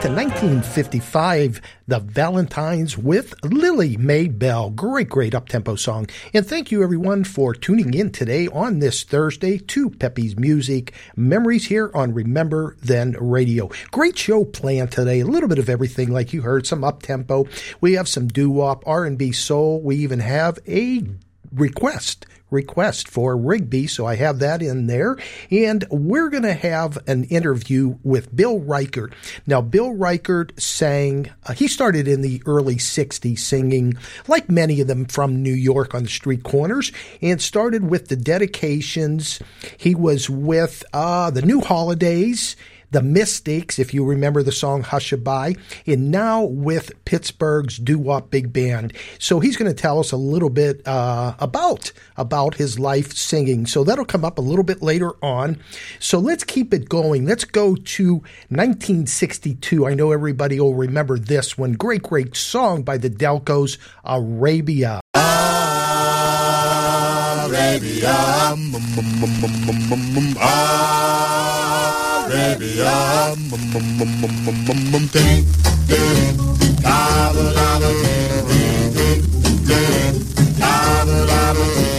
To 1955, The Valentines with Lily Maebelle. Great, great up-tempo song. And thank you everyone for tuning in today on this Thursday to Peppy's Music Memories here on Remember Then Radio. Great show planned today. A little bit of everything like you heard, some up-tempo. We have some doo-wop, R&B soul. We even have a request request for Rigby, so I have that in there. And we're going to have an interview with Bill Reichert. Now, Bill Reichert sang, uh, he started in the early 60s singing, like many of them from New York on the street corners, and started with the dedications. He was with uh, the New Holidays the Mystics, if you remember the song Hushabye, and now with Pittsburgh's doo wop big band. So he's going to tell us a little bit uh, about about his life singing. So that'll come up a little bit later on. So let's keep it going. Let's go to 1962. I know everybody will remember this one. Great, great song by the Delcos, Arabia. Arabia. Arabia. Ding, ding, lava, lava, ding, ding, ding, ding, lava, lava, ding, ding,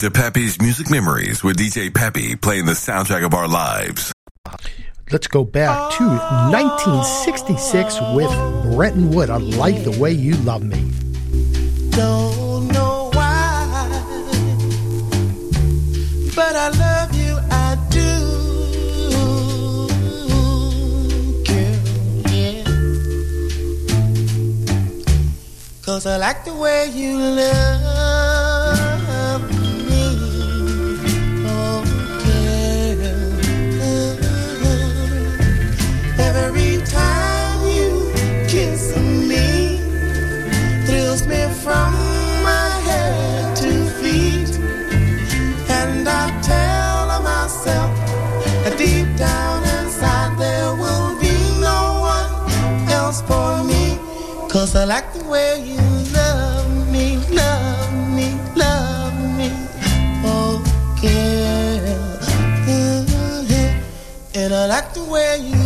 to Peppy's Music Memories with DJ Peppy playing the soundtrack of our lives. Let's go back to 1966 with Brenton Wood. I like the way you love me. Don't know why, but I love you, I do. Girl, yeah. Cause I like the way you love like the way you love me, love me, love me. Oh, girl. Mhm. And I like the way you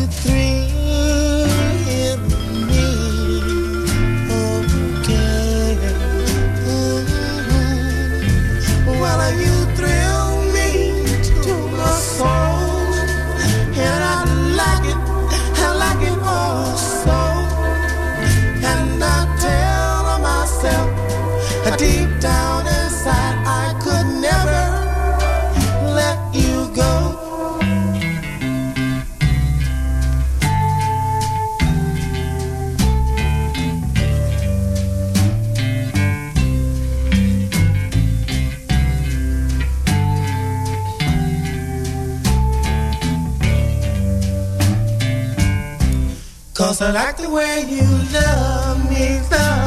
Cause I like the way you love me, love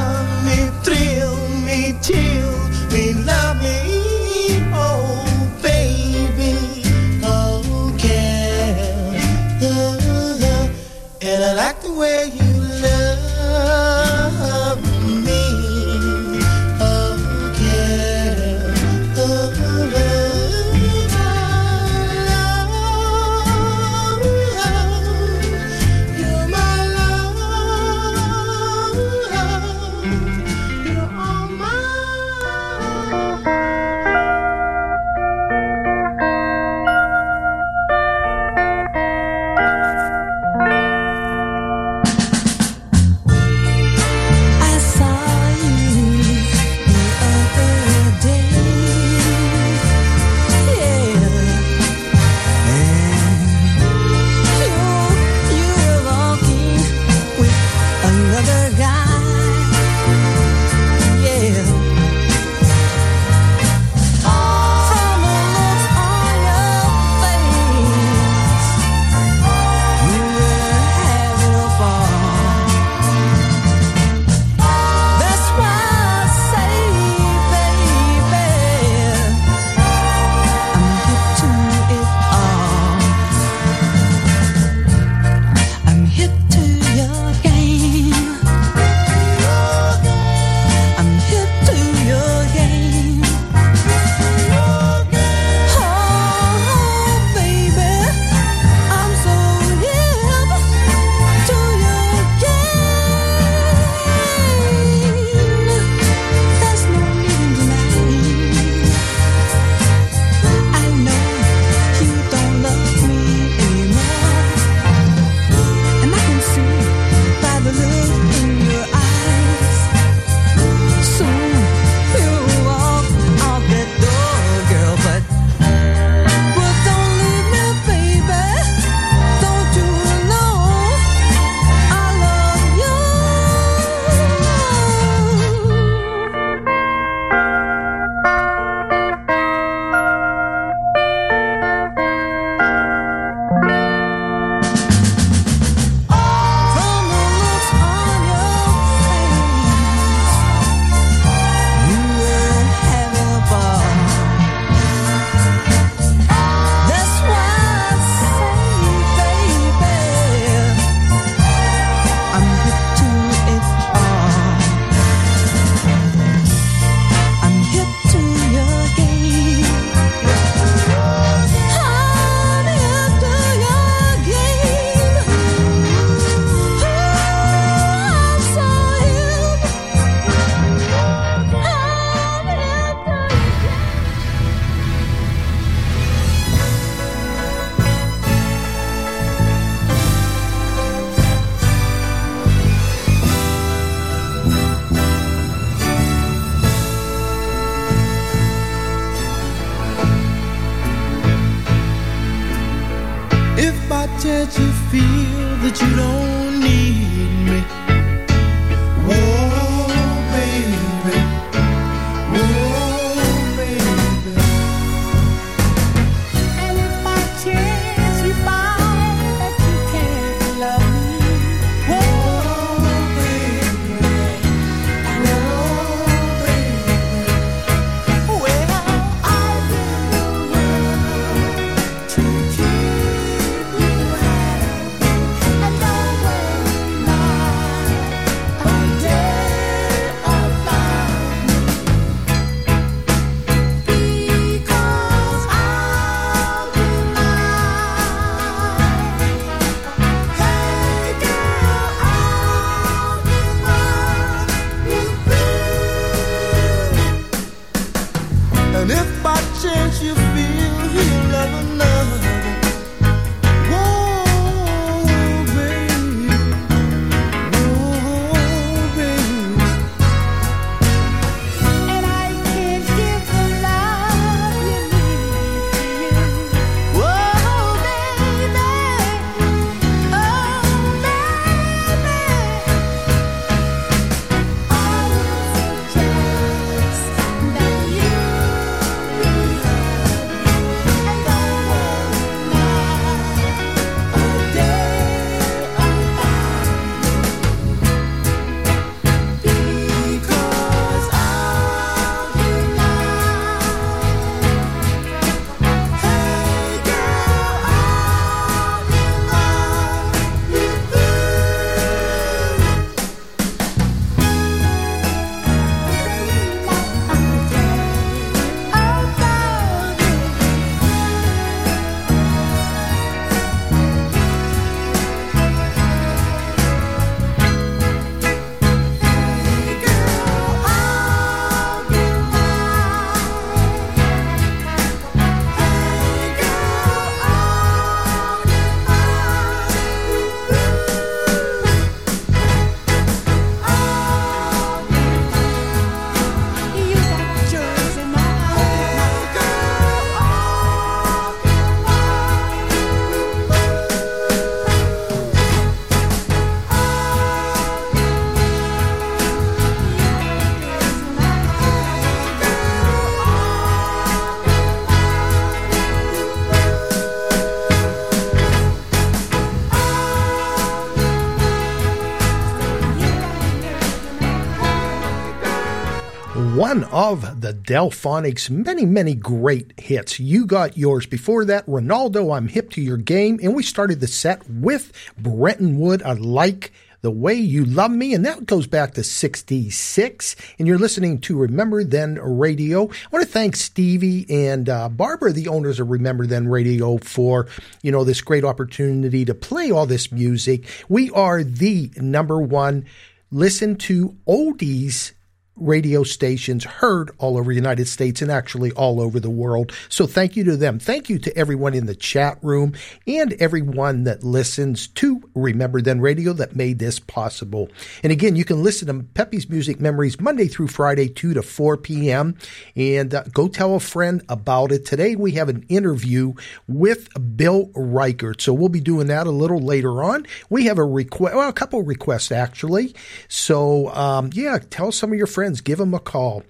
one of the Delfonics' many, many great hits. You got yours. Before that, Ronaldo, I'm hip to your game. And we started the set with Brenton Wood, I like the way you love me. And that goes back to 66. And you're listening to Remember Then Radio. I want to thank Stevie and uh, Barbara, the owners of Remember Then Radio, for, you know, this great opportunity to play all this music. We are the number one listen to oldies radio stations heard all over the United States and actually all over the world. So thank you to them. Thank you to everyone in the chat room and everyone that listens to Remember Then Radio that made this possible. And again, you can listen to Peppy's Music Memories Monday through Friday, 2 to 4 p.m. And uh, go tell a friend about it. Today we have an interview with Bill Reichert. So we'll be doing that a little later on. We have a request, well, a couple requests actually. So um, yeah, tell some of your friends, give them a call.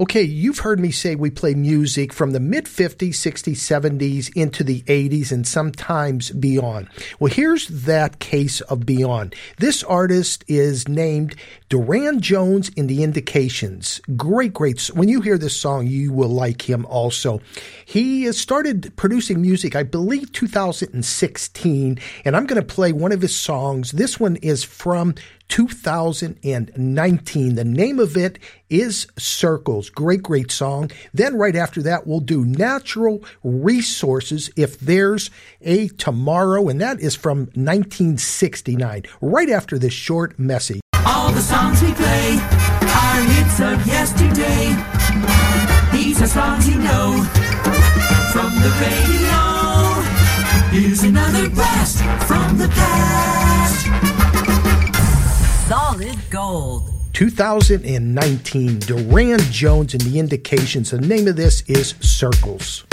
Okay, you've heard me say we play music from the mid 50s, 60s, 70s into the 80s and sometimes beyond. Well, here's that case of beyond. This artist is named Durand Jones in the Indications. Great, great. When you hear this song, you will like him also. He has started producing music, I believe 2016, and I'm going to play one of his songs. This one is from 2019. The name of it is Circles. Great, great song. Then right after that, we'll do Natural Resources if there's a tomorrow, and that is from 1969. Right after this short message. All the songs we play are hits of yesterday. These are songs you know from the radio. Here's another blast from the past. Solid gold. 2019, Durand Jones and the Indications. The name of this is Circles.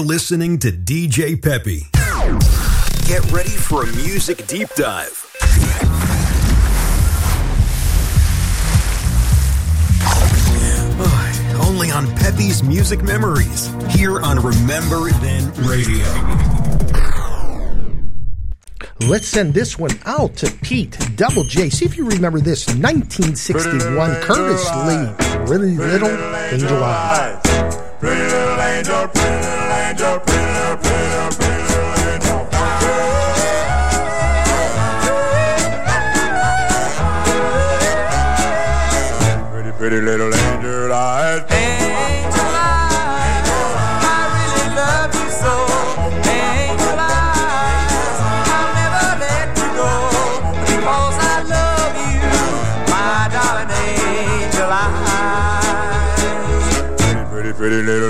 You're listening to DJ Peppy. Get ready for a music deep dive. Only only on Peppy's Music Memories, here on Remember Then Radio. Let's send this one out to Pete Double J. See if you remember this 1961 Curtis Lee, Pretty Little Angel Eyes. Pretty little, pretty little, pretty little angel. Pretty, pretty little angel eyes. Angel eyes, I really love you so. Angel eyes, I'll never let you go because I love you, my darling angel eyes. Pretty, pretty, pretty little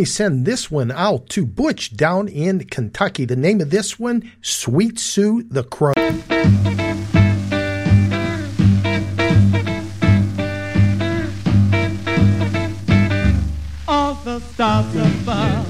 me send this one out to Butch down in Kentucky. The name of this one, Sweet Sue the Crow. All the stars above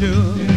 Yes,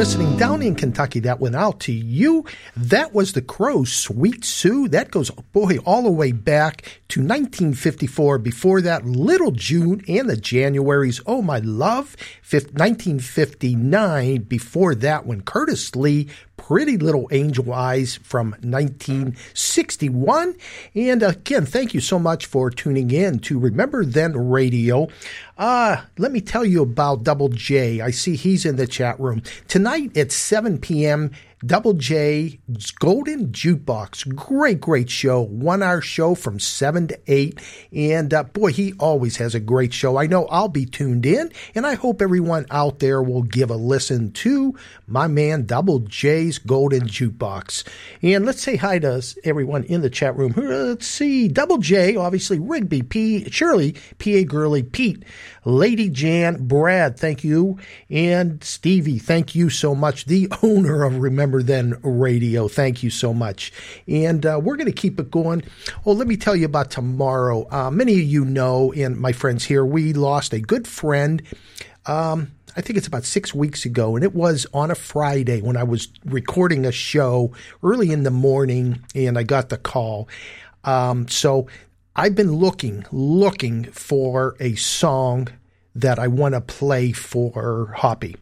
listening down in Kentucky, that went out to you. That was the Crows, Sweet Sue. That goes, boy, all the way back to 1954. Before that, Little June and the Januaries. Oh, my love. 1959. Before that one, Curtis Lee, Pretty Little Angel Eyes from 1961. And again, thank you so much for tuning in to Remember Then Radio. Uh, let me tell you about Double J. I see he's in the chat room. Tonight at 7 p.m., Double J's Golden Jukebox. Great, great show. One hour show from 7 to 8. And uh, boy, he always has a great show. I know I'll be tuned in, and I hope everyone out there will give a listen to my man Double J's Golden Jukebox. And let's say hi to everyone in the chat room. Let's see. Double J, obviously, Rigby, P, Shirley, P.A. Gurley, Pete, Lady Jan, Brad, thank you. And Stevie, thank you so much. The owner of Remember Then Radio, thank you so much. And uh, we're going to keep it going. Oh, let me tell you about tomorrow. Uh, many of you know, and my friends here, we lost a good friend. Um, I think it's about six weeks ago, and it was on a Friday when I was recording a show early in the morning, and I got the call. Um, so I've been looking, looking for a song that I want to play for Hoppy.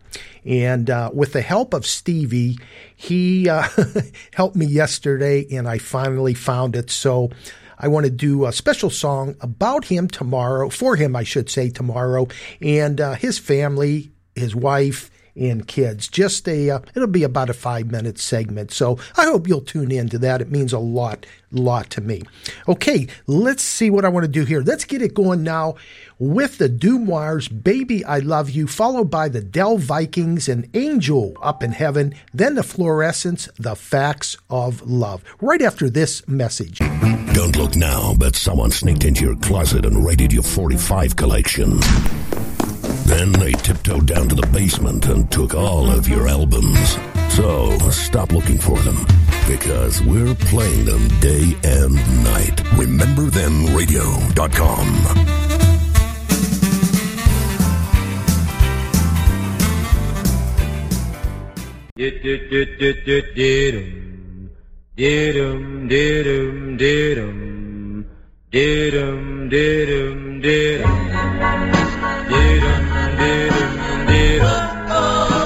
And uh, with the help of Stevie, he uh, helped me yesterday, and I finally found it. So I want to do a special song about him tomorrow, for him, I should say, tomorrow, and uh, his family, his wife, and kids. Just a, uh, it'll be about a five minute segment. So I hope you'll tune in to that. It means a lot, lot to me. Okay, let's see what I want to do here. Let's get it going now with the Dumoirs, Baby I Love You, followed by the Dell Vikings and Angel Up in Heaven, then the Fluorescence, The Facts of Love. Right after this message. Don't look now, but someone sneaked into your closet and raided your 45 collection. Then they tiptoed down to the basement and took all of your albums. So stop looking for them because we're playing them day and night. RememberThenRadio.com. Did-dum, did-dum, did-dum, did-dum, did-dum, did-dum, did-dum. flame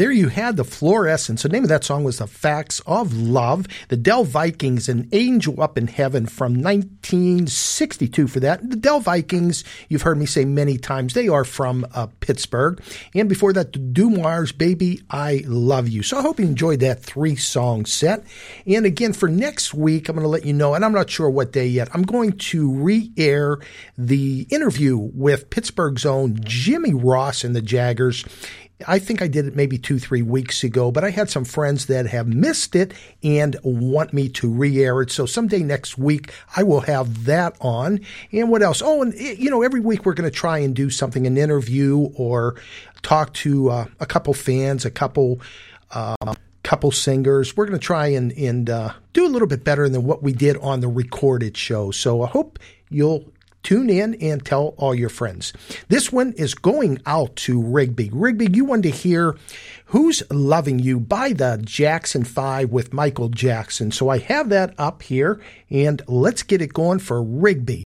there you had the fluorescence. The name of that song was The Facts of Love. The Dell Vikings, An Angel Up in Heaven from 1962 for that. The Dell Vikings, you've heard me say many times, they are from uh, Pittsburgh. And before that, the Dumars, Baby, I Love You. So I hope you enjoyed that three song set. And again, for next week, I'm going to let you know, and I'm not sure what day yet, I'm going to re air the interview with Pittsburgh's own Jimmy Ross and the Jaggerz. I think I did it maybe two, three weeks ago, but I had some friends that have missed it and want me to re air it. So someday next week, I will have that on. And what else? Oh, and you know, every week we're going to try and do something, an interview or talk to uh, a couple fans, a couple. Uh, couple singers. We're going to try and, and uh, do a little bit better than what we did on the recorded show. So I hope you'll tune in and tell all your friends. This one is going out to Rigby. Rigby, you wanted to hear Who's Loving You by the Jackson 5 with Michael Jackson. So I have that up here and let's get it going for Rigby.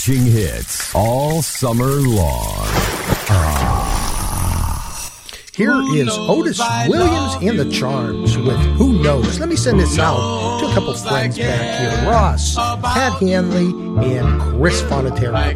Scorching hits all summer long. Here is Otis Williams and the Charms with Who Knows. Let me send this out to a couple friends back here Ross, Pat Hanley, and Chris Fonatera.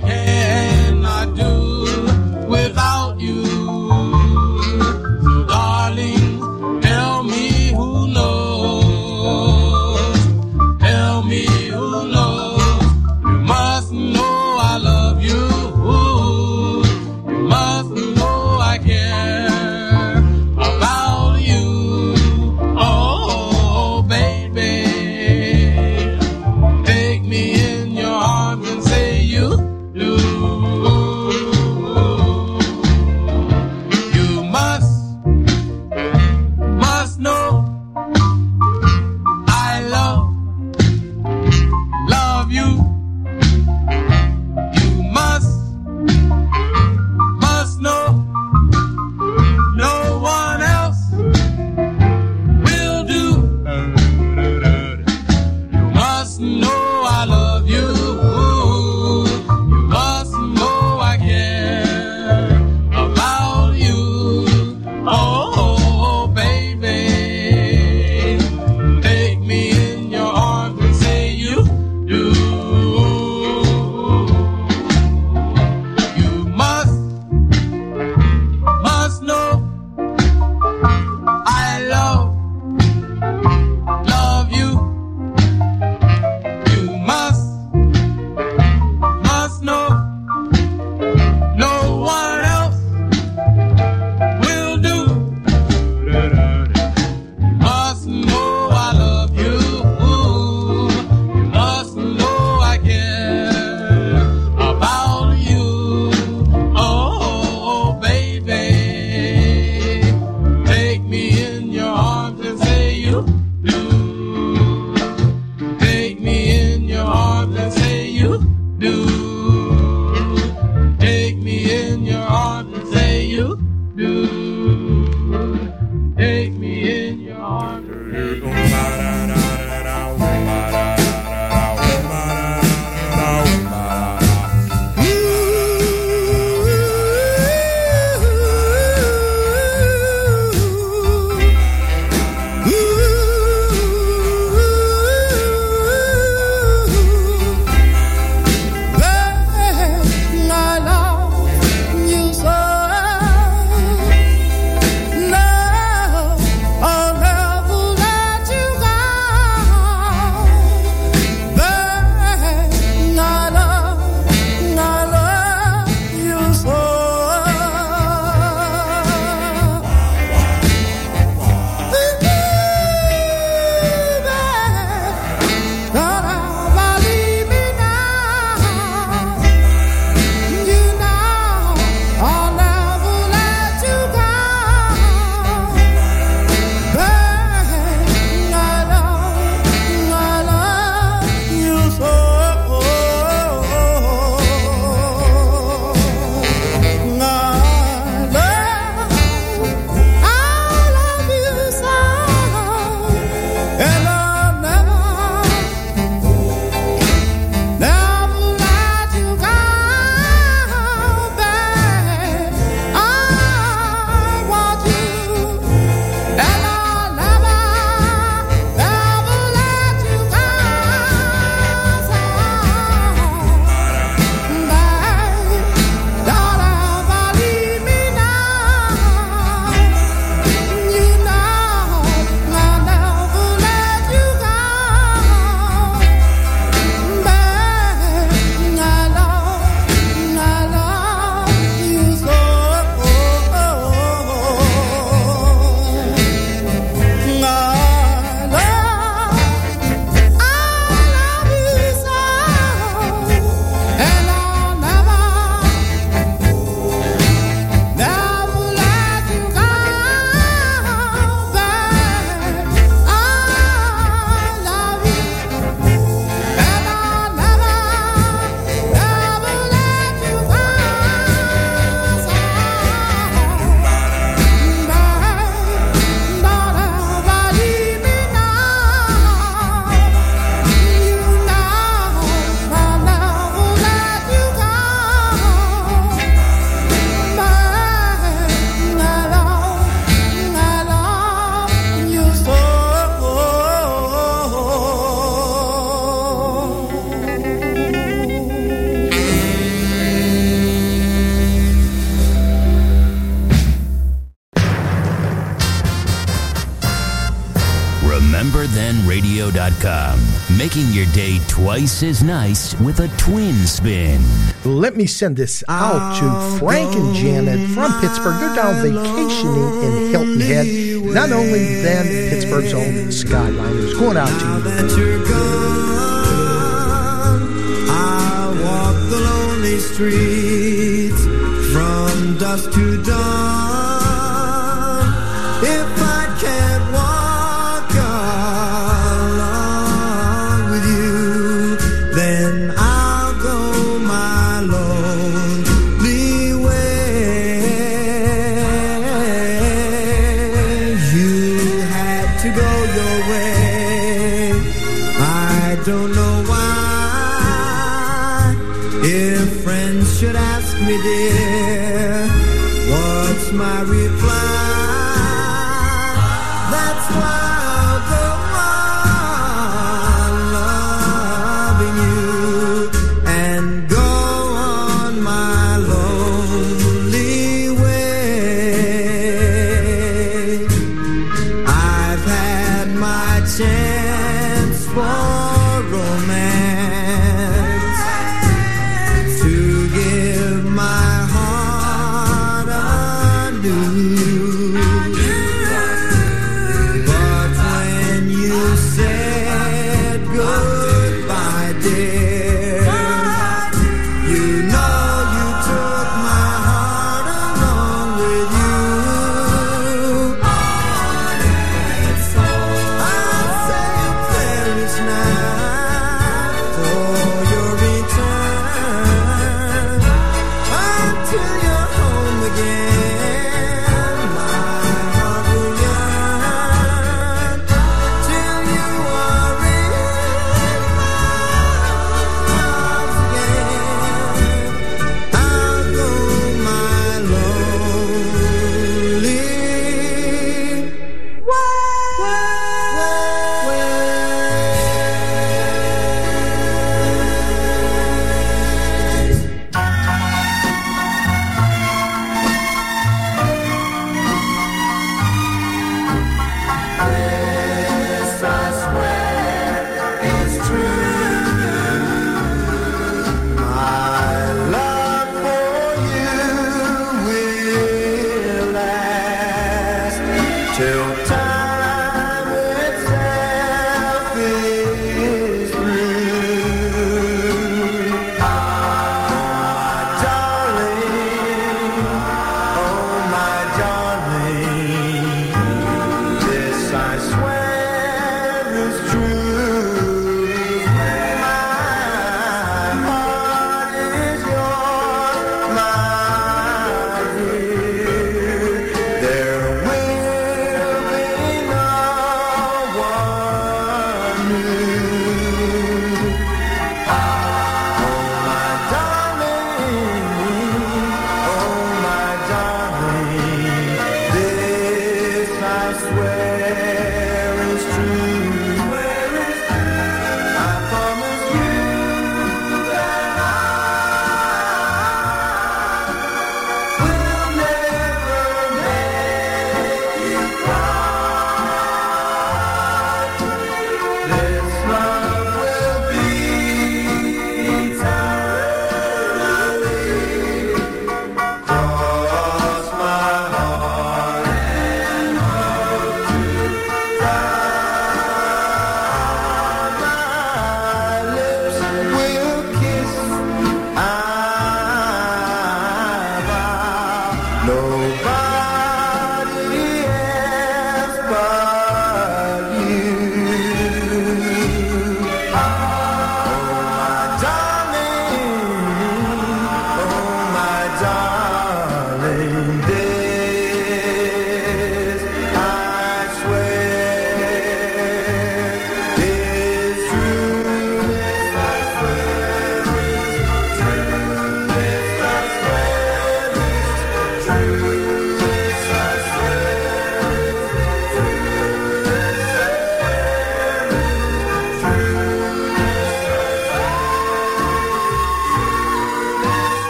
making your day twice as nice with a twin spin. Let me send this out to Frank and Janet from Pittsburgh. They're down vacationing in Hilton Head. Not only then Pittsburgh's own Skyliners. Going out to you. I walk the lonely streets from dusk to dawn.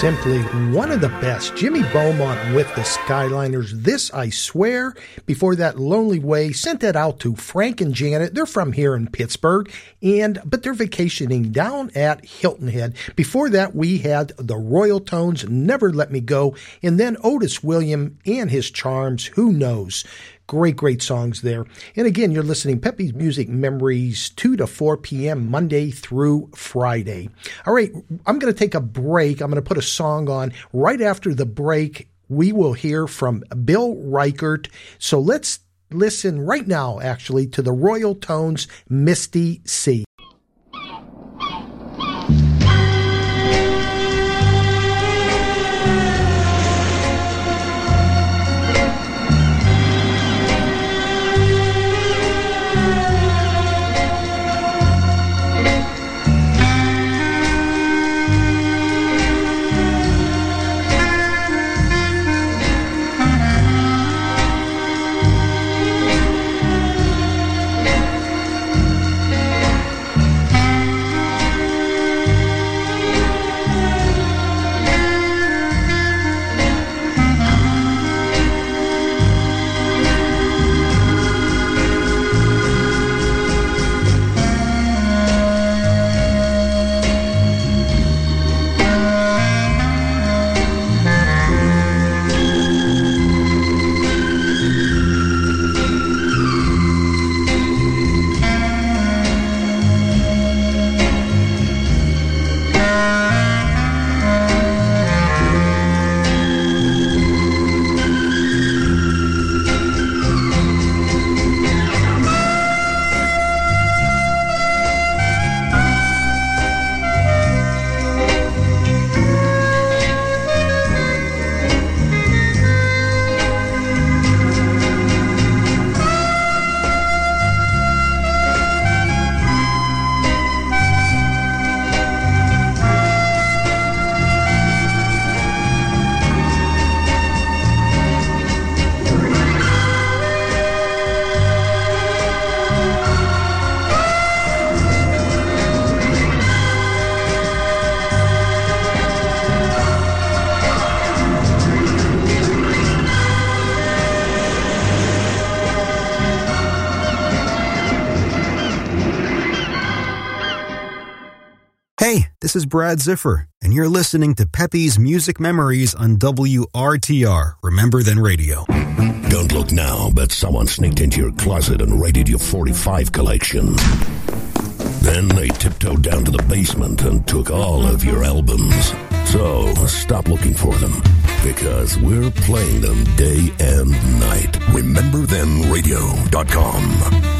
Simply one of the best. Jimmy Beaumont with the Skyliners. This, I swear. Before that, Lonely Way sent that out to Frank and Janet. They're from here in Pittsburgh, and but they're vacationing down at Hilton Head. Before that, we had the Royal Tones, Never Let Me Go, and then Otis William and his charms. Who knows? Great, great songs there. And again, you're listening Peppy's Music Memories 2 to 4 p.m. Monday through Friday. All right, I'm going to take a break. I'm going to put a song on. Right after the break, we will hear from Bill Reichert. So let's listen right now, actually, to the Royal Tones Misty Sea. This is Brad Ziffer, and you're listening to Peppy's Music Memories on WRTR. Remember Then Radio. Don't look now, but someone sneaked into your closet and raided your 45 collection. Then they tiptoed down to the basement and took all of your albums. So stop looking for them, because we're playing them day and night. RememberThenRadio.com.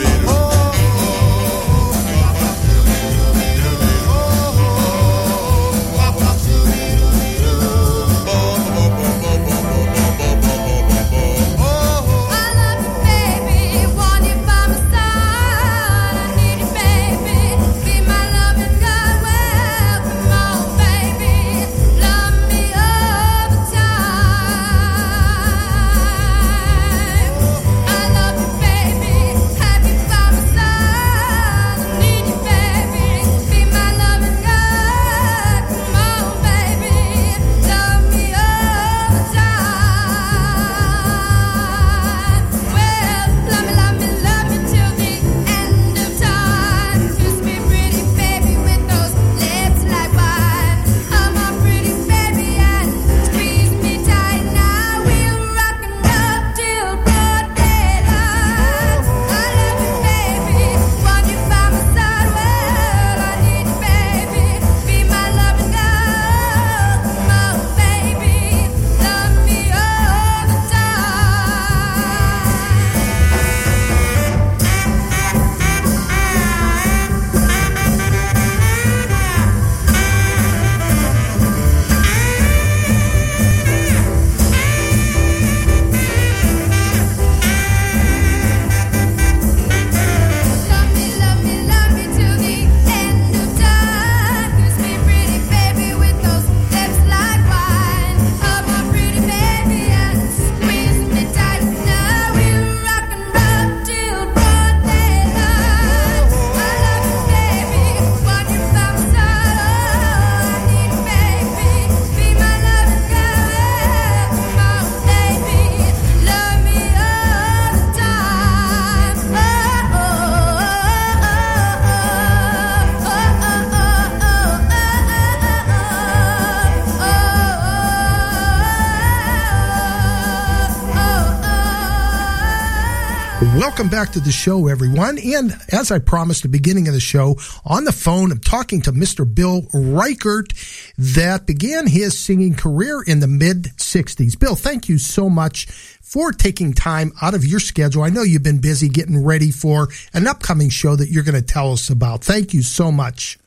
Baby, Welcome back to the show, everyone. And as I promised at the beginning of the show, on the phone, I'm talking to Mr. Bill Reichert that began his singing career in the mid 60s. Bill, thank you so much for taking time out of your schedule. I know you've been busy getting ready for an upcoming show that you're going to tell us about. Thank you so much.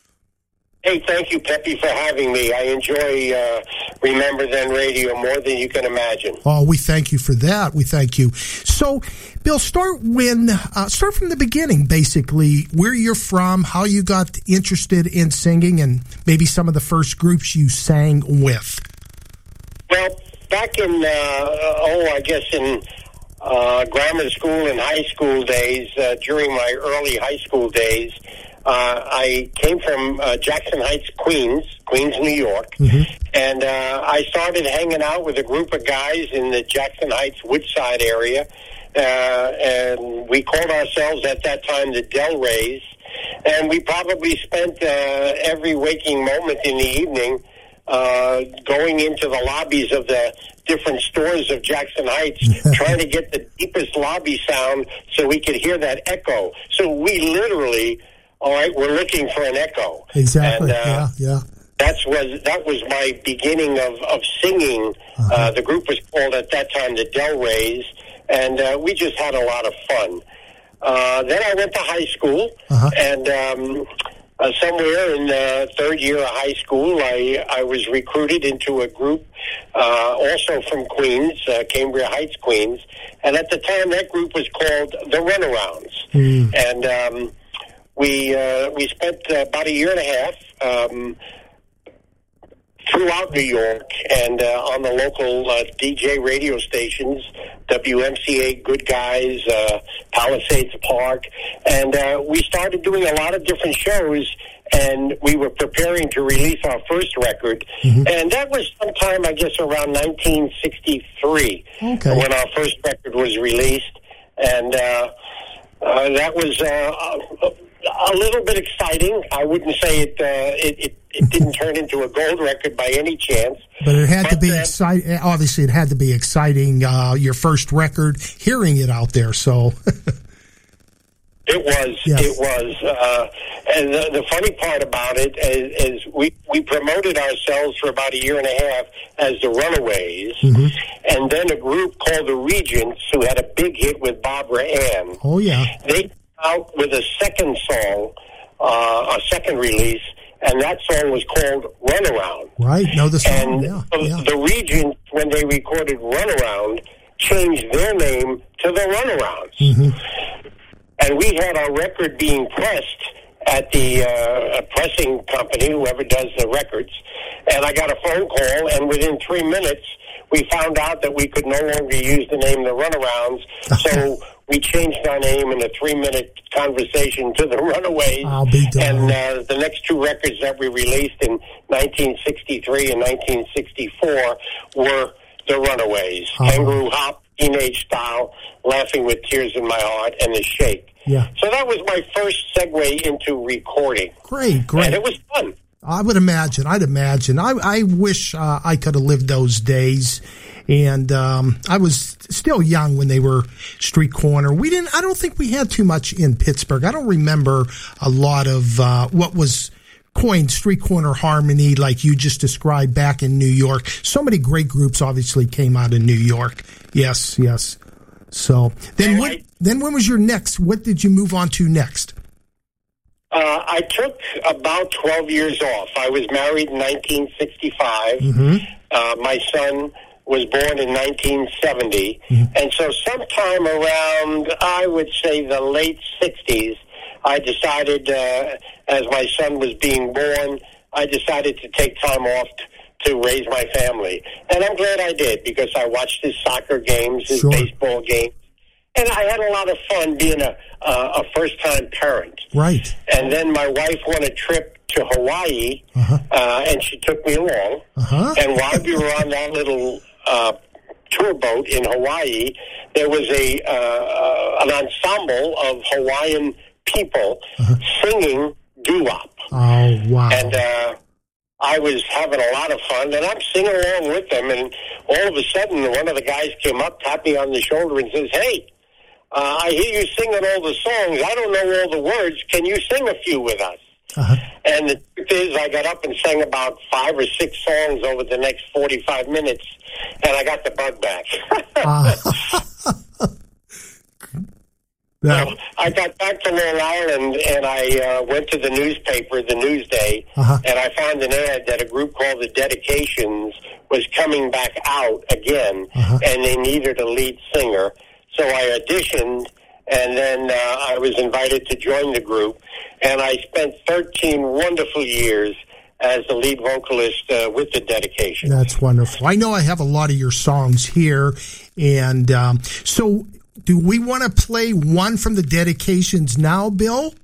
Hey, thank you, Peppy, for having me. I enjoy uh, Remember Then Radio more than you can imagine. Oh, we thank you for that. We thank you. So, Bill, start when uh, start from the beginning, basically, where you're from, how you got interested in singing, and maybe some of the first groups you sang with. Well, back in, uh, oh, I guess in uh, grammar school and high school days, uh, during my early high school days, I came from uh, Jackson Heights, Queens, Queens, New York, and uh, I started hanging out with a group of guys in the Jackson Heights Woodside area, uh, and we called ourselves at that time the Del Rays, and we probably spent uh, every waking moment in the evening uh, going into the lobbies of the different stores of Jackson Heights, trying to get the deepest lobby sound so we could hear that echo. So we literally, all right, we're looking for an echo. Exactly. And, uh, yeah, yeah. That's was that was my beginning of of singing. uh the group was called at that time the Del Rays, and uh, we just had a lot of fun. Uh, then I went to high school, and um, uh, somewhere in the third year of high school, I I was recruited into a group, uh, also from Queens, uh, Cambria Heights, Queens, and at the time that group was called the Runarounds, and um, we uh, we spent uh, about a year and a half. Um, throughout New York and uh, on the local uh, DJ radio stations, WMCA, Good Guys, uh, Palisades Park, and uh, we started doing a lot of different shows. And we were preparing to release our first record, and that was sometime, I guess, around 1963 Okay. when our first record was released, and uh, uh, that was uh, a, little bit exciting. I wouldn't say it, uh, it, it it didn't turn into a gold record by any chance. But it had to be uh, exciting. Obviously, it had to be exciting. Uh, your first record, hearing it out there. So, It was. Yes. It was. Uh, and the, the funny part about it is, is we, we promoted ourselves for about a year and a half as the Runaways. And then a group called the Regents, who had a big hit with Barbara Ann, oh yeah, they out with a second song, uh, a second release, and that song was called Runaround. right. No, the song. And yeah, the, yeah. the Regents, when they recorded Runaround, changed their name to the Runarounds. Mm-hmm. And we had our record being pressed at the uh, pressing company, whoever does the records. And I got a phone call, and within three minutes, we found out that we could no longer use the name the Runarounds. So we changed our name in a three-minute conversation to the Runaways. I'll be And uh, the next two records that we released in 1963 and 1964 were the Runaways, Uh-huh. Kangaroo Hop, Teenage Style, Laughing with Tears in My Heart, and The Shake. Yeah. So that was my first segue into recording. Great, great. And it was fun. I would imagine. I'd imagine. I, I wish uh, I could have lived those days. And um, I was still young when they were street corner. We didn't. I don't think we had too much in Pittsburgh. I don't remember a lot of uh, what was coined street corner harmony, like you just described back in New York. So many great groups obviously came out of New York. Yes, yes. So then, what? Then when was your next? What did you move on to next? Uh, I took about 12 years off. I was married in 1965. Mm-hmm. Uh, my son was born in 1970. And so sometime around, I would say the late 60s, I decided, uh, as my son was being born, I decided to take time off t- to raise my family. And I'm glad I did because I watched his soccer games, his Sure. baseball games. And I had a lot of fun being a, uh, a first time parent. Right. And then my wife won a trip to Hawaii, uh and she took me along. Uh-huh. And while we were on that little uh, tour boat in Hawaii, there was a uh, an ensemble of Hawaiian people singing doo-wop. Oh wow. And uh, I was having a lot of fun, and I'm singing along with them. And all of a sudden, one of the guys came up, tapped me on the shoulder, and says, "Hey, uh, I hear you singing all the songs. I don't know all the words. Can you sing a few with us? And the truth is, I got up and sang about five or six songs over the next 45 minutes, and I got the bug back. So I got back to Long Island and I uh, went to the newspaper, the Newsday, Uh-huh. and I found an ad that a group called the Dedications was coming back out again, and they needed a lead singer. So I auditioned, and then uh, I was invited to join the group, and I spent 13 wonderful years as the lead vocalist uh, with the dedication. That's wonderful. I know I have a lot of your songs here, and um, so do we want to play one from the dedications now, Bill?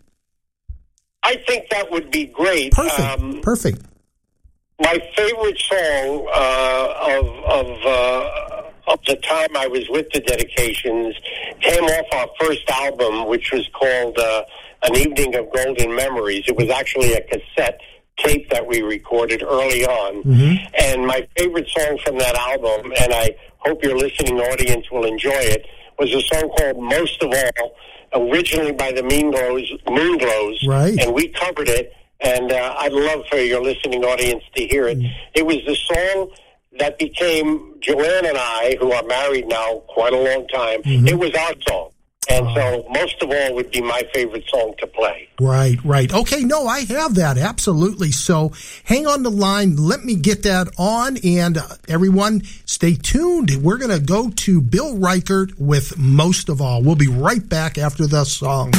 I think that would be great. Perfect. Um, Perfect. my favorite song uh, of of the time I was with the dedications came off our first album, which was called uh, "An Evening of Golden Memories." It was actually a cassette tape that we recorded early on, and my favorite song from that album, and I hope your listening audience will enjoy it, was a song called "Most of All." Originally by the Mean Glows, Moonglows, Right. and we covered it, and uh, I'd love for your listening audience to hear it. It was the song that became Joanne and I, who are married now quite a long time. It was our song, and so most of all would be my favorite song to play. Right, right. Okay, no, I have that absolutely. So hang on the line. Let me get that on, and uh, everyone, stay tuned. We're going to go to Bill Reichert with most of all. We'll be right back after the song.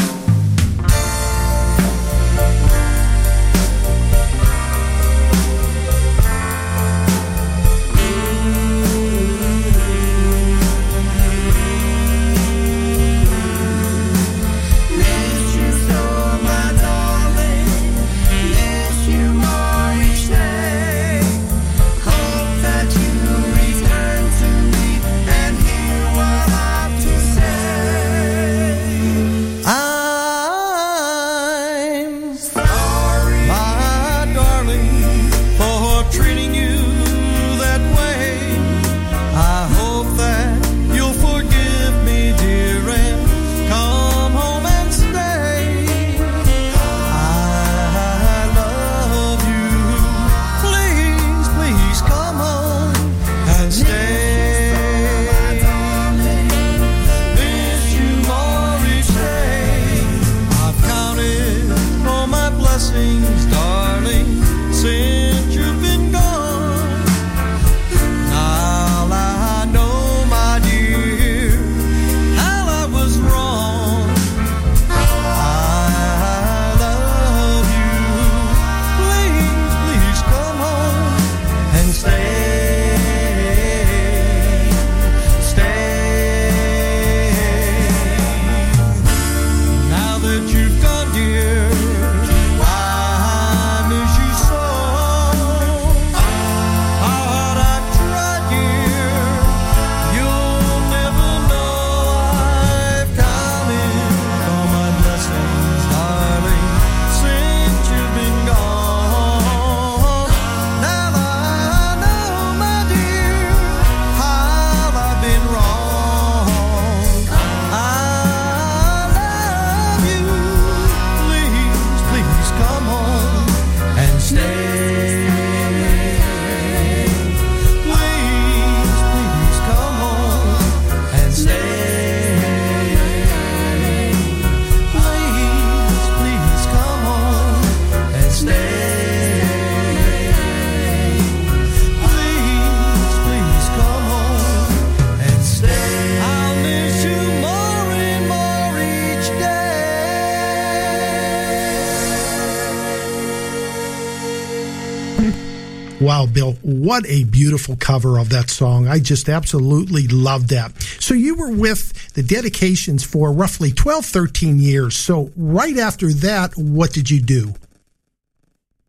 Wow, Bill, what a beautiful cover of that song. I just absolutely love that. So you were with the dedications for roughly 12, 13 years. So right after that, what did you do?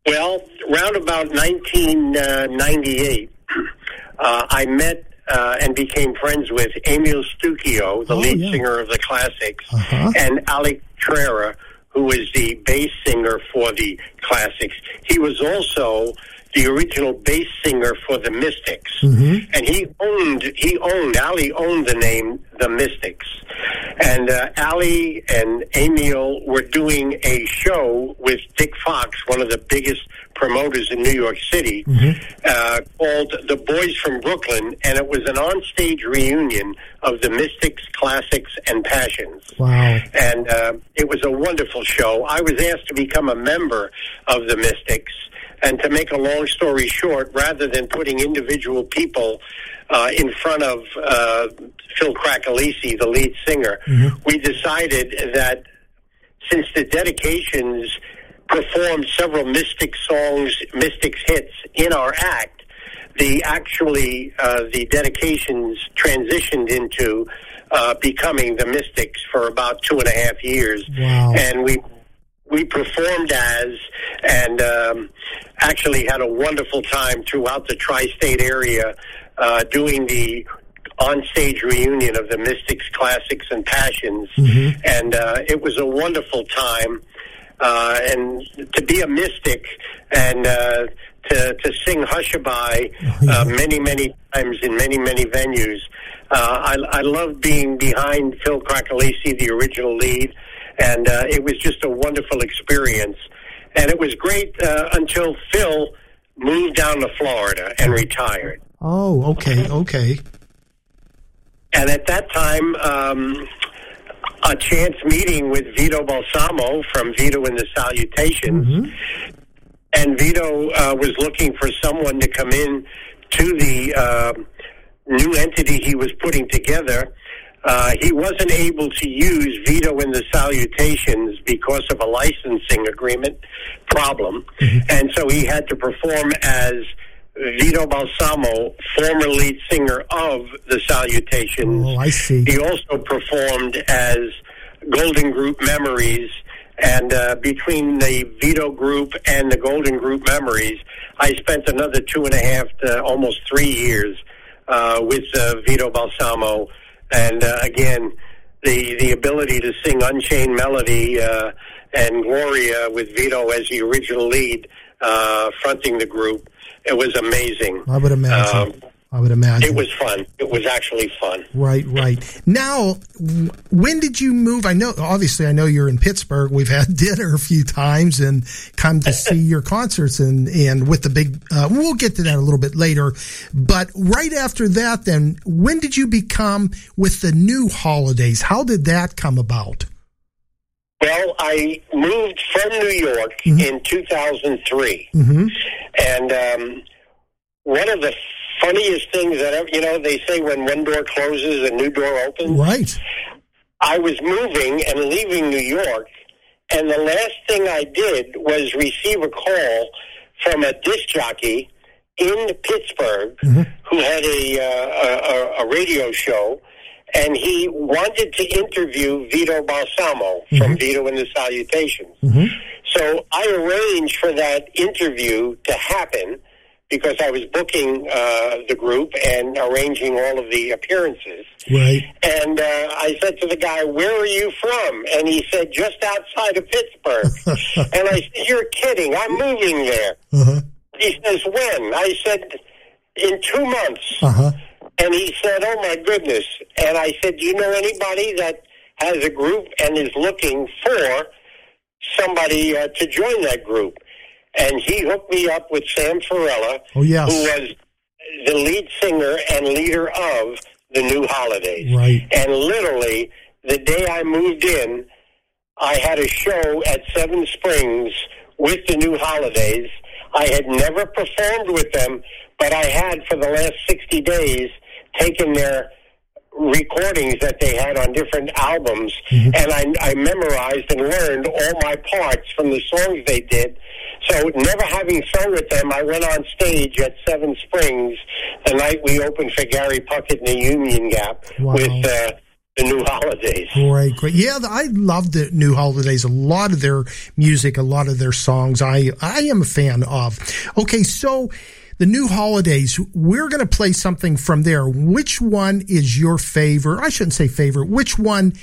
Well, round about 1998, uh, I met uh, and became friends with Emil Stucchio, the Oh, lead yeah. singer of the Classics, Uh-huh. and Alec Trera, who was the bass singer for the Classics. He was also the original bass singer for the Mystics, Mm-hmm. and he owned he owned Ali owned the name the Mystics, and uh, Ali and Emil were doing a show with Dick Fox, one of the biggest promoters in New York City, uh, called The Boys from Brooklyn, and it was an onstage reunion of the Mystics, Classics, and Passions Wow. and uh, it was a wonderful show. I was asked to become a member of the Mystics, and to make a long story short, rather than putting individual people uh, in front of uh, Phil Cracolici, the lead singer, we decided that since the dedications performed several Mystic songs, Mystics hits in our act, the actually uh, the dedications transitioned into uh, becoming the Mystics for about two and a half years, Wow. and we we performed as and um, actually had a wonderful time throughout the tri-state area uh, doing the on-stage reunion of the Mystics Classics and Passions, and uh, it was a wonderful time. Uh, and to be a mystic and uh, to to sing Hushabye uh, many many times in many many venues. Uh, I, I love being behind Phil Cracolici, the original lead, and uh, it was just a wonderful experience. And it was great uh, until Phil moved down to Florida and retired. Oh, okay, okay. And at that time, um, a chance meeting with Vito Balsamo from Vito and the Salutations, and Vito uh, was looking for someone to come in to the uh, new entity he was putting together. Uh, he wasn't able to use Vito in the Salutations because of a licensing agreement problem, and so he had to perform as Vito Balsamo, former lead singer of the Salutations. Oh, I see. He also performed as Golden Group Memories, and uh, between the Vito Group and the Golden Group Memories, I spent another two and a half to almost three years uh, with uh, Vito Balsamo, and uh, again, the the ability to sing Unchained Melody uh, and Gloria with Vito as the original lead, uh, fronting the group. It was amazing. I would imagine. Um, I would imagine. it was fun. It was actually fun. Right, right. Now, when did you move? I know, obviously, I know you're in Pittsburgh. We've had dinner a few times and come to see your concerts and, and with the big, uh, we'll get to that a little bit later. But right after that, then, when did you become with the new holidays? How did that come about? Well, I moved from New York in 2003. Mm-hmm. And um, one of the funniest things that ever, you know, they say when one door closes, a new door opens. Right. I was moving and leaving New York, and the last thing I did was receive a call from a disc jockey in Pittsburgh mm-hmm. who had a, uh, a, a- a radio show, and he wanted to interview Vito Balsamo from mm-hmm. Vito and the Salutations. Mm-hmm. So I arranged for that interview to happen because I was booking uh, the group and arranging all of the appearances. Right. And uh, I said to the guy, "Where are you from?" And he said, "Just outside of Pittsburgh." and I said, "You're kidding! I'm moving there." Uh-huh. He says, "When?" I said, "In two months." Uh-huh. And he said, "Oh my goodness!" And I said, "Do you know anybody that has a group and is looking for somebody uh, to join that group?" And he hooked me up with Sam Farella, Oh, yes. who was the lead singer and leader of the New Holidays. Right. And literally, the day I moved in, I had a show at Seven Springs with the New Holidays. I had never performed with them, but I had for the last 60 days taken their recordings that they had on different albums, and I, I memorized and learned all my parts from the songs they did. So, never having sung with them, I went on stage at Seven Springs the night we opened for Gary Puckett in the Union Gap Wow. with uh, the New Holidays. Great, great. Yeah, I love the New Holidays. A lot of their music, a lot of their songs, I I am a fan of. Okay, so the New Holidays, we're going to play something from there. Which one is your favorite? I shouldn't say favorite. Which one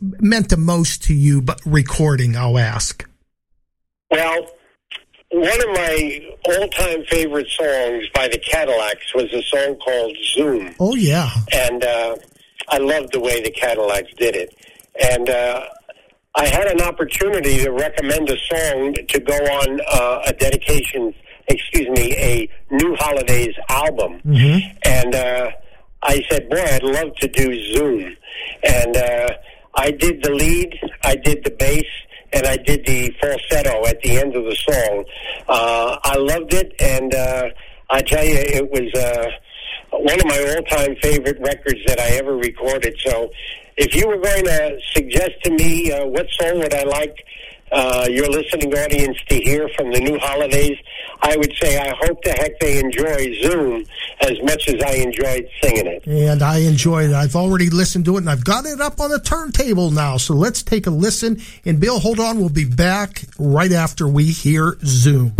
meant the most to you? But recording, I'll ask. Well, one of my all-time favorite songs by the Cadillacs was a song called Zoom. Oh yeah. and uh, I loved the way the Cadillacs did it. And uh, I had an opportunity to recommend a song to go on uh, a dedication, excuse me, a New Holidays album. And uh, I said, boy, I'd love to do Zoom. And uh, I did the lead, I did the bass, and I did the falsetto at the end of the song. Uh, I loved it, and uh, I tell you, it was uh, one of my all-time favorite records that I ever recorded. So, if you were going to suggest to me uh, what song would I like uh, your listening audience to hear from the new holidays, I would say I hope the heck they enjoy Zoom as much as I enjoyed singing it. And I enjoyed it. I've already listened to it and I've got it up on the turntable now. So let's take a listen. And Bill, hold on. We'll be back right after we hear Zoom.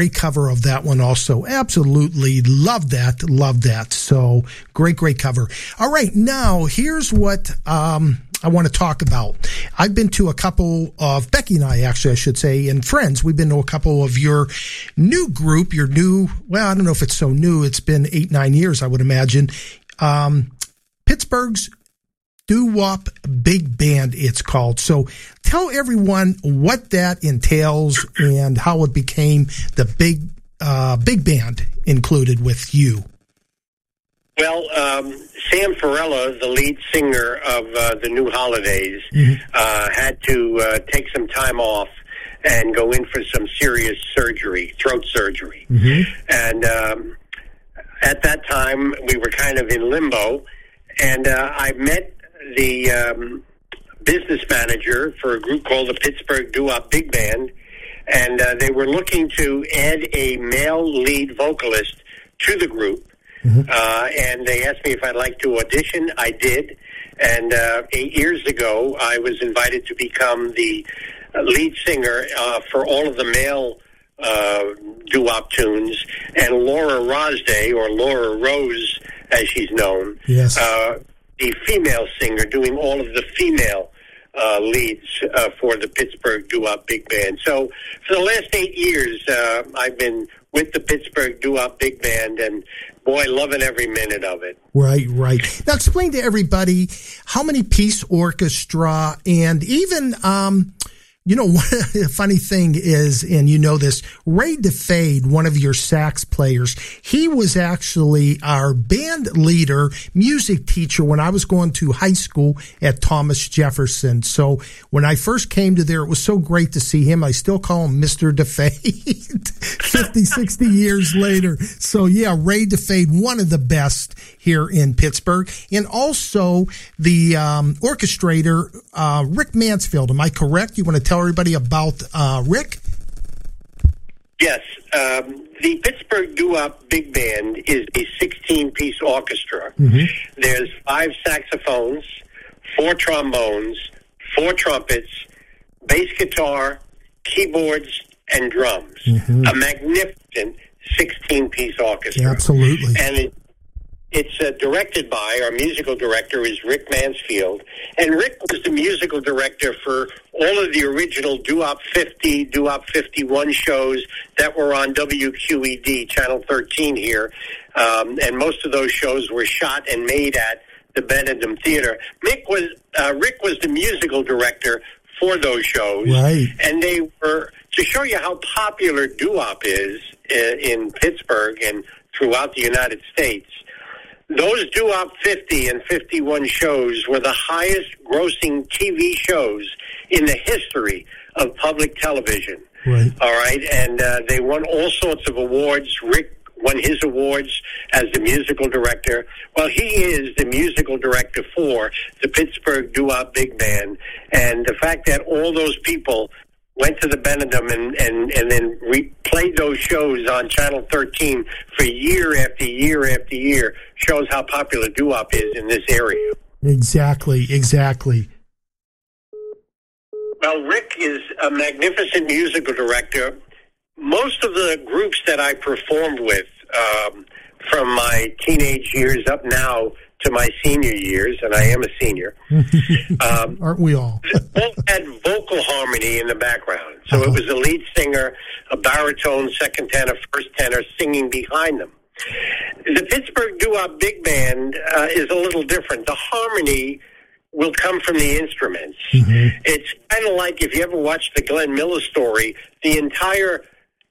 Great cover of that one also. Absolutely love that. Love that. So great, great cover. All right. Now here's what, um, I want to talk about. I've been to a couple of Becky and I actually, I should say, and friends. We've been to a couple of your new group, your new, well, I don't know if it's so new. It's been eight, nine years, I would imagine. Um, Pittsburgh's Doo Wop Big Band, it's called. So tell everyone what that entails and how it became the big, uh, big band included with you. Well, um, Sam Farella, the lead singer of uh, the New Holidays, uh, had to uh, take some time off and go in for some serious surgery, throat surgery. And um, at that time, we were kind of in limbo. And uh, I met the um, business manager for a group called the Pittsburgh Doo-Wop Big Band, and uh, they were looking to add a male lead vocalist to the group. Uh, and they asked me if I'd like to audition. I did. And uh, eight years ago, I was invited to become the uh, lead singer uh, for all of the male uh, doo-wop tunes. And Laura Rosday, or Laura Rose, as she's known, Yes. uh, the female singer doing all of the female uh, leads uh, for the Pittsburgh Doo-Wop Big Band. So for the last eight years, uh, I've been with the Pittsburgh Doo-Wop Big Band, and boy, loving every minute of it. Right, right. Now explain to everybody how many piece orchestra and even, um, you know, one funny thing is, and you know this, Ray DeFade, one of your sax players, he was actually our band leader, music teacher when I was going to high school at Thomas Jefferson. So when I first came to there, it was so great to see him. I still call him Mr. DeFade 50, 60 years later. So yeah, Ray DeFade, one of the best here in Pittsburgh. And also the um, orchestrator, uh, Rick Mansfield. Am I correct? You want to tell everybody about uh, Rick? Yes, um, the Pittsburgh Doo-Wop Big Band is a 16-piece orchestra. There's five saxophones, four trombones, four trumpets, bass guitar, keyboards, and drums. A magnificent 16-piece orchestra. Absolutely. And it, it's uh, directed by our musical director is Rick Mansfield, and Rick was the musical director for all of the original Doo-Wop 50, Doo-Wop 51 shows that were on WQED Channel 13 here, um, and most of those shows were shot and made at the Benedum Theater. Mick was uh, Rick was the musical director for those shows, Right. and they were to show you how popular doo-wop is uh, in Pittsburgh and throughout the United States. Those doo-wop 50 and 51 shows were the highest grossing TV shows in the history of public television. Right. All right, and uh, they won all sorts of awards. Rick won his awards as the musical director. Well, he is the musical director for the Pittsburgh Doo-Wop Big Band, and the fact that all those people went to the Benedum and, and, and then replayed those shows on Channel 13 for year after year after year shows how popular doo-wop is in this area. Exactly, exactly. Well, Rick is a magnificent musical director. Most of the groups that I performed with um, from my teenage years up now to my senior years, and I am a senior, um, Aren't we all? had vocal harmony in the background. So it was a lead singer, a baritone, second tenor, first tenor singing behind them. The Pittsburgh Doo-Wop Big Band uh, is a little different. The harmony will come from the instruments. It's kind of like if you ever watched the Glenn Miller story, the entire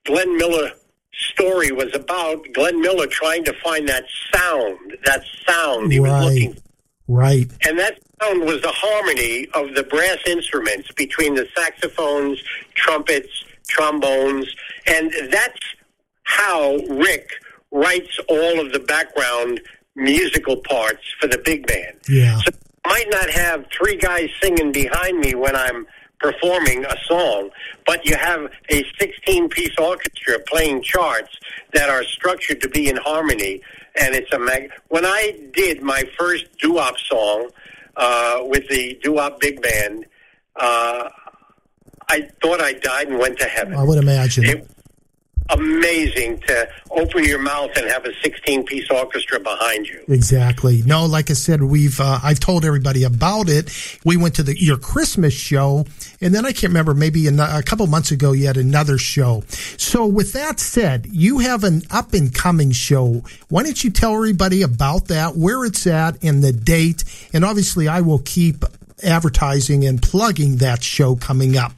Glenn Miller story was about Glenn Miller trying to find that sound, that sound he was looking Right, right. and that sound was the harmony of the brass instruments between the saxophones, trumpets, trombones, and that's how Rick writes all of the background musical parts for the big band. Yeah. So I might not have three guys singing behind me when I'm performing a song, but you have a 16 piece orchestra playing charts that are structured to be in harmony. And it's a mag. When I did my first doo wop song uh, with the doo wop big band, uh, I thought I died and went to heaven. I would imagine. It, amazing to open your mouth and have a 16 piece orchestra behind you. Exactly. No, like I said, we've uh, I've told everybody about it. We went to the your Christmas show, and then I can't remember maybe a, couple months ago you had another show. So with that said, you have an up and coming show. Why don't you tell everybody about that, where it's at, and the date? And obviously, I will keep advertising and plugging that show coming up.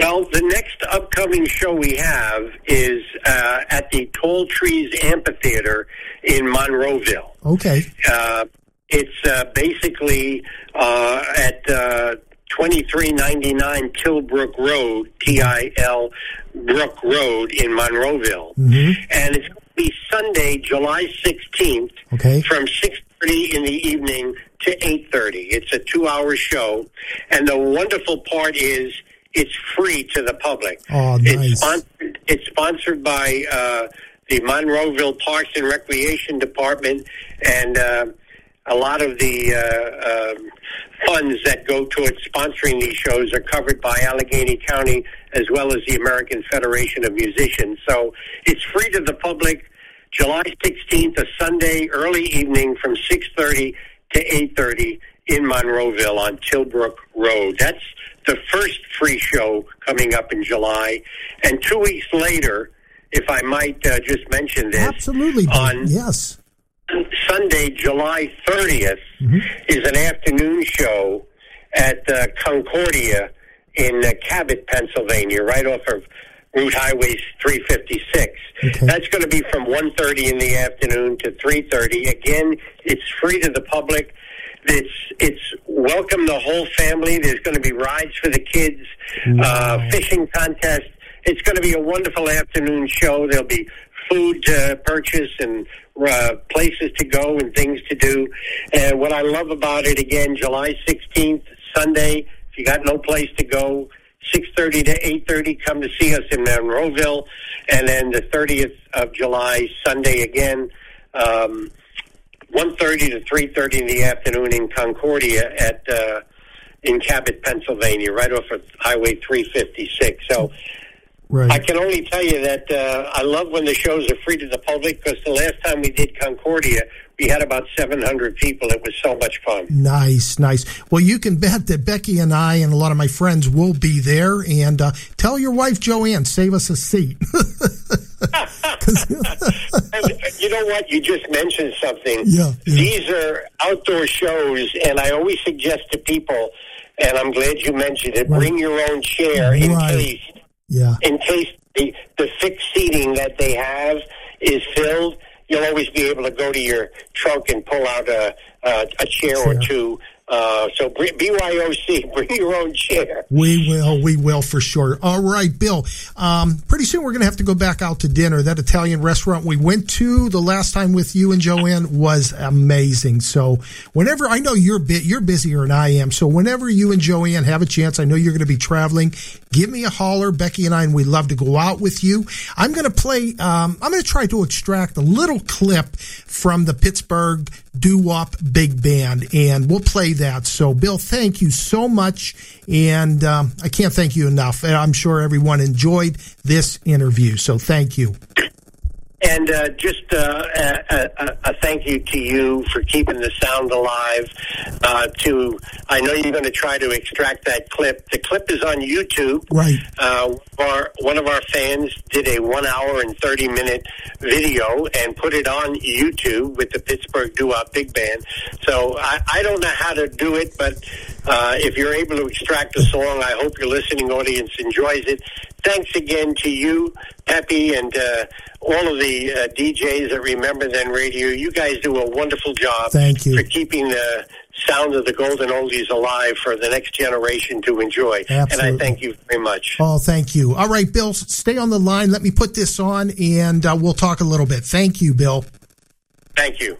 Well, the next upcoming show we have is uh, at the Tall Trees Amphitheater in Monroeville. Okay. Uh, it's uh, basically uh, at uh, 2399 Tilbrook Road, T I L Brook Road in Monroeville. And it's going to be Sunday, July 16th Okay. from 6.30 in the evening to 8.30. It's a two-hour show. And the wonderful part is it's free to the public. Oh, It's sponsored, it's sponsored by uh, the Monroeville Parks and Recreation Department, and uh, a lot of the uh, um funds that go towards sponsoring these shows are covered by Allegheny County as well as the American Federation of Musicians. So it's free to the public. July 16th, a Sunday early evening from 6:30 to 8:30 in Monroeville on Tilbrook Road. That's the first free show coming up in July, and two weeks later, if I might uh, just mention this, Absolutely. On yes. Sunday, July 30th, is an afternoon show at uh, Concordia in uh, Cabot, Pennsylvania, right off of Route Highway 356. That's going to be from 1.30 in the afternoon to 3.30. Again, it's free to the public. It's it's welcome the whole family. There's going to be rides for the kids, uh, fishing contest. It's going to be a wonderful afternoon show. There'll be food to purchase and uh, places to go and things to do. And what I love about it, again, July 16th, Sunday, if you got no place to go, 6.30 to 8.30, come to see us in Monroeville. And then the 30th of July, Sunday again, um, 1.30 to 3.30 in the afternoon in Concordia at uh, in Cabot, Pennsylvania, right off of Highway 356. So Right. I can only tell you that uh, I love when the shows are free to the public because the last time we did Concordia, we had about 700 people. It was so much fun. Nice, nice. Well, you can bet that Becky and I and a lot of my friends will be there. And uh, tell your wife Joanne, save us a seat. you know what? You just mentioned something. Yeah, These are outdoor shows, and I always suggest to people, and I'm glad you mentioned it, bring your own chair in case Yeah. in case the, the fixed seating that they have is filled. You'll always be able to go to your trunk and pull out a a, a chair or two. Uh, so BYOC, bring your own chair. We will, we will for sure. All right, Bill. Um, pretty soon we're going to have to go back out to dinner. That Italian restaurant we went to the last time with you and Joanne was amazing. So whenever I know you're bit, you're busier than I am. So whenever you and Joanne have a chance, I know you're going to be traveling. Give me a holler, Becky and I, and we'd love to go out with you. I'm going to play. Um, I'm going to try to extract a little clip from the Pittsburgh Doo Wop Big Band, and we'll play that. So, Bill, thank you so much, and um, I can't thank you enough. I'm sure everyone enjoyed this interview. So, thank you. And uh, just uh, a, a, a thank you to you for keeping the sound alive. Uh, to I know you're going to try to extract that clip. The clip is on YouTube. Right. Uh, our, one of our fans did a one hour and 30 minute video and put it on YouTube with the Pittsburgh Doo Wop Big Band. So I, I don't know how to do it, but uh, if you're able to extract a song, I hope your listening audience enjoys it. Thanks again to you, Peppy, and uh, all of the uh, DJs that Remember Then Radio. You guys do a wonderful job Thank you. for keeping the sound of the golden oldies alive for the next generation to enjoy. Absolutely. And I thank you very much. Oh, thank you. All right, Bill, stay on the line. Let me put this on, and uh, we'll talk a little bit. Thank you, Bill. Thank you.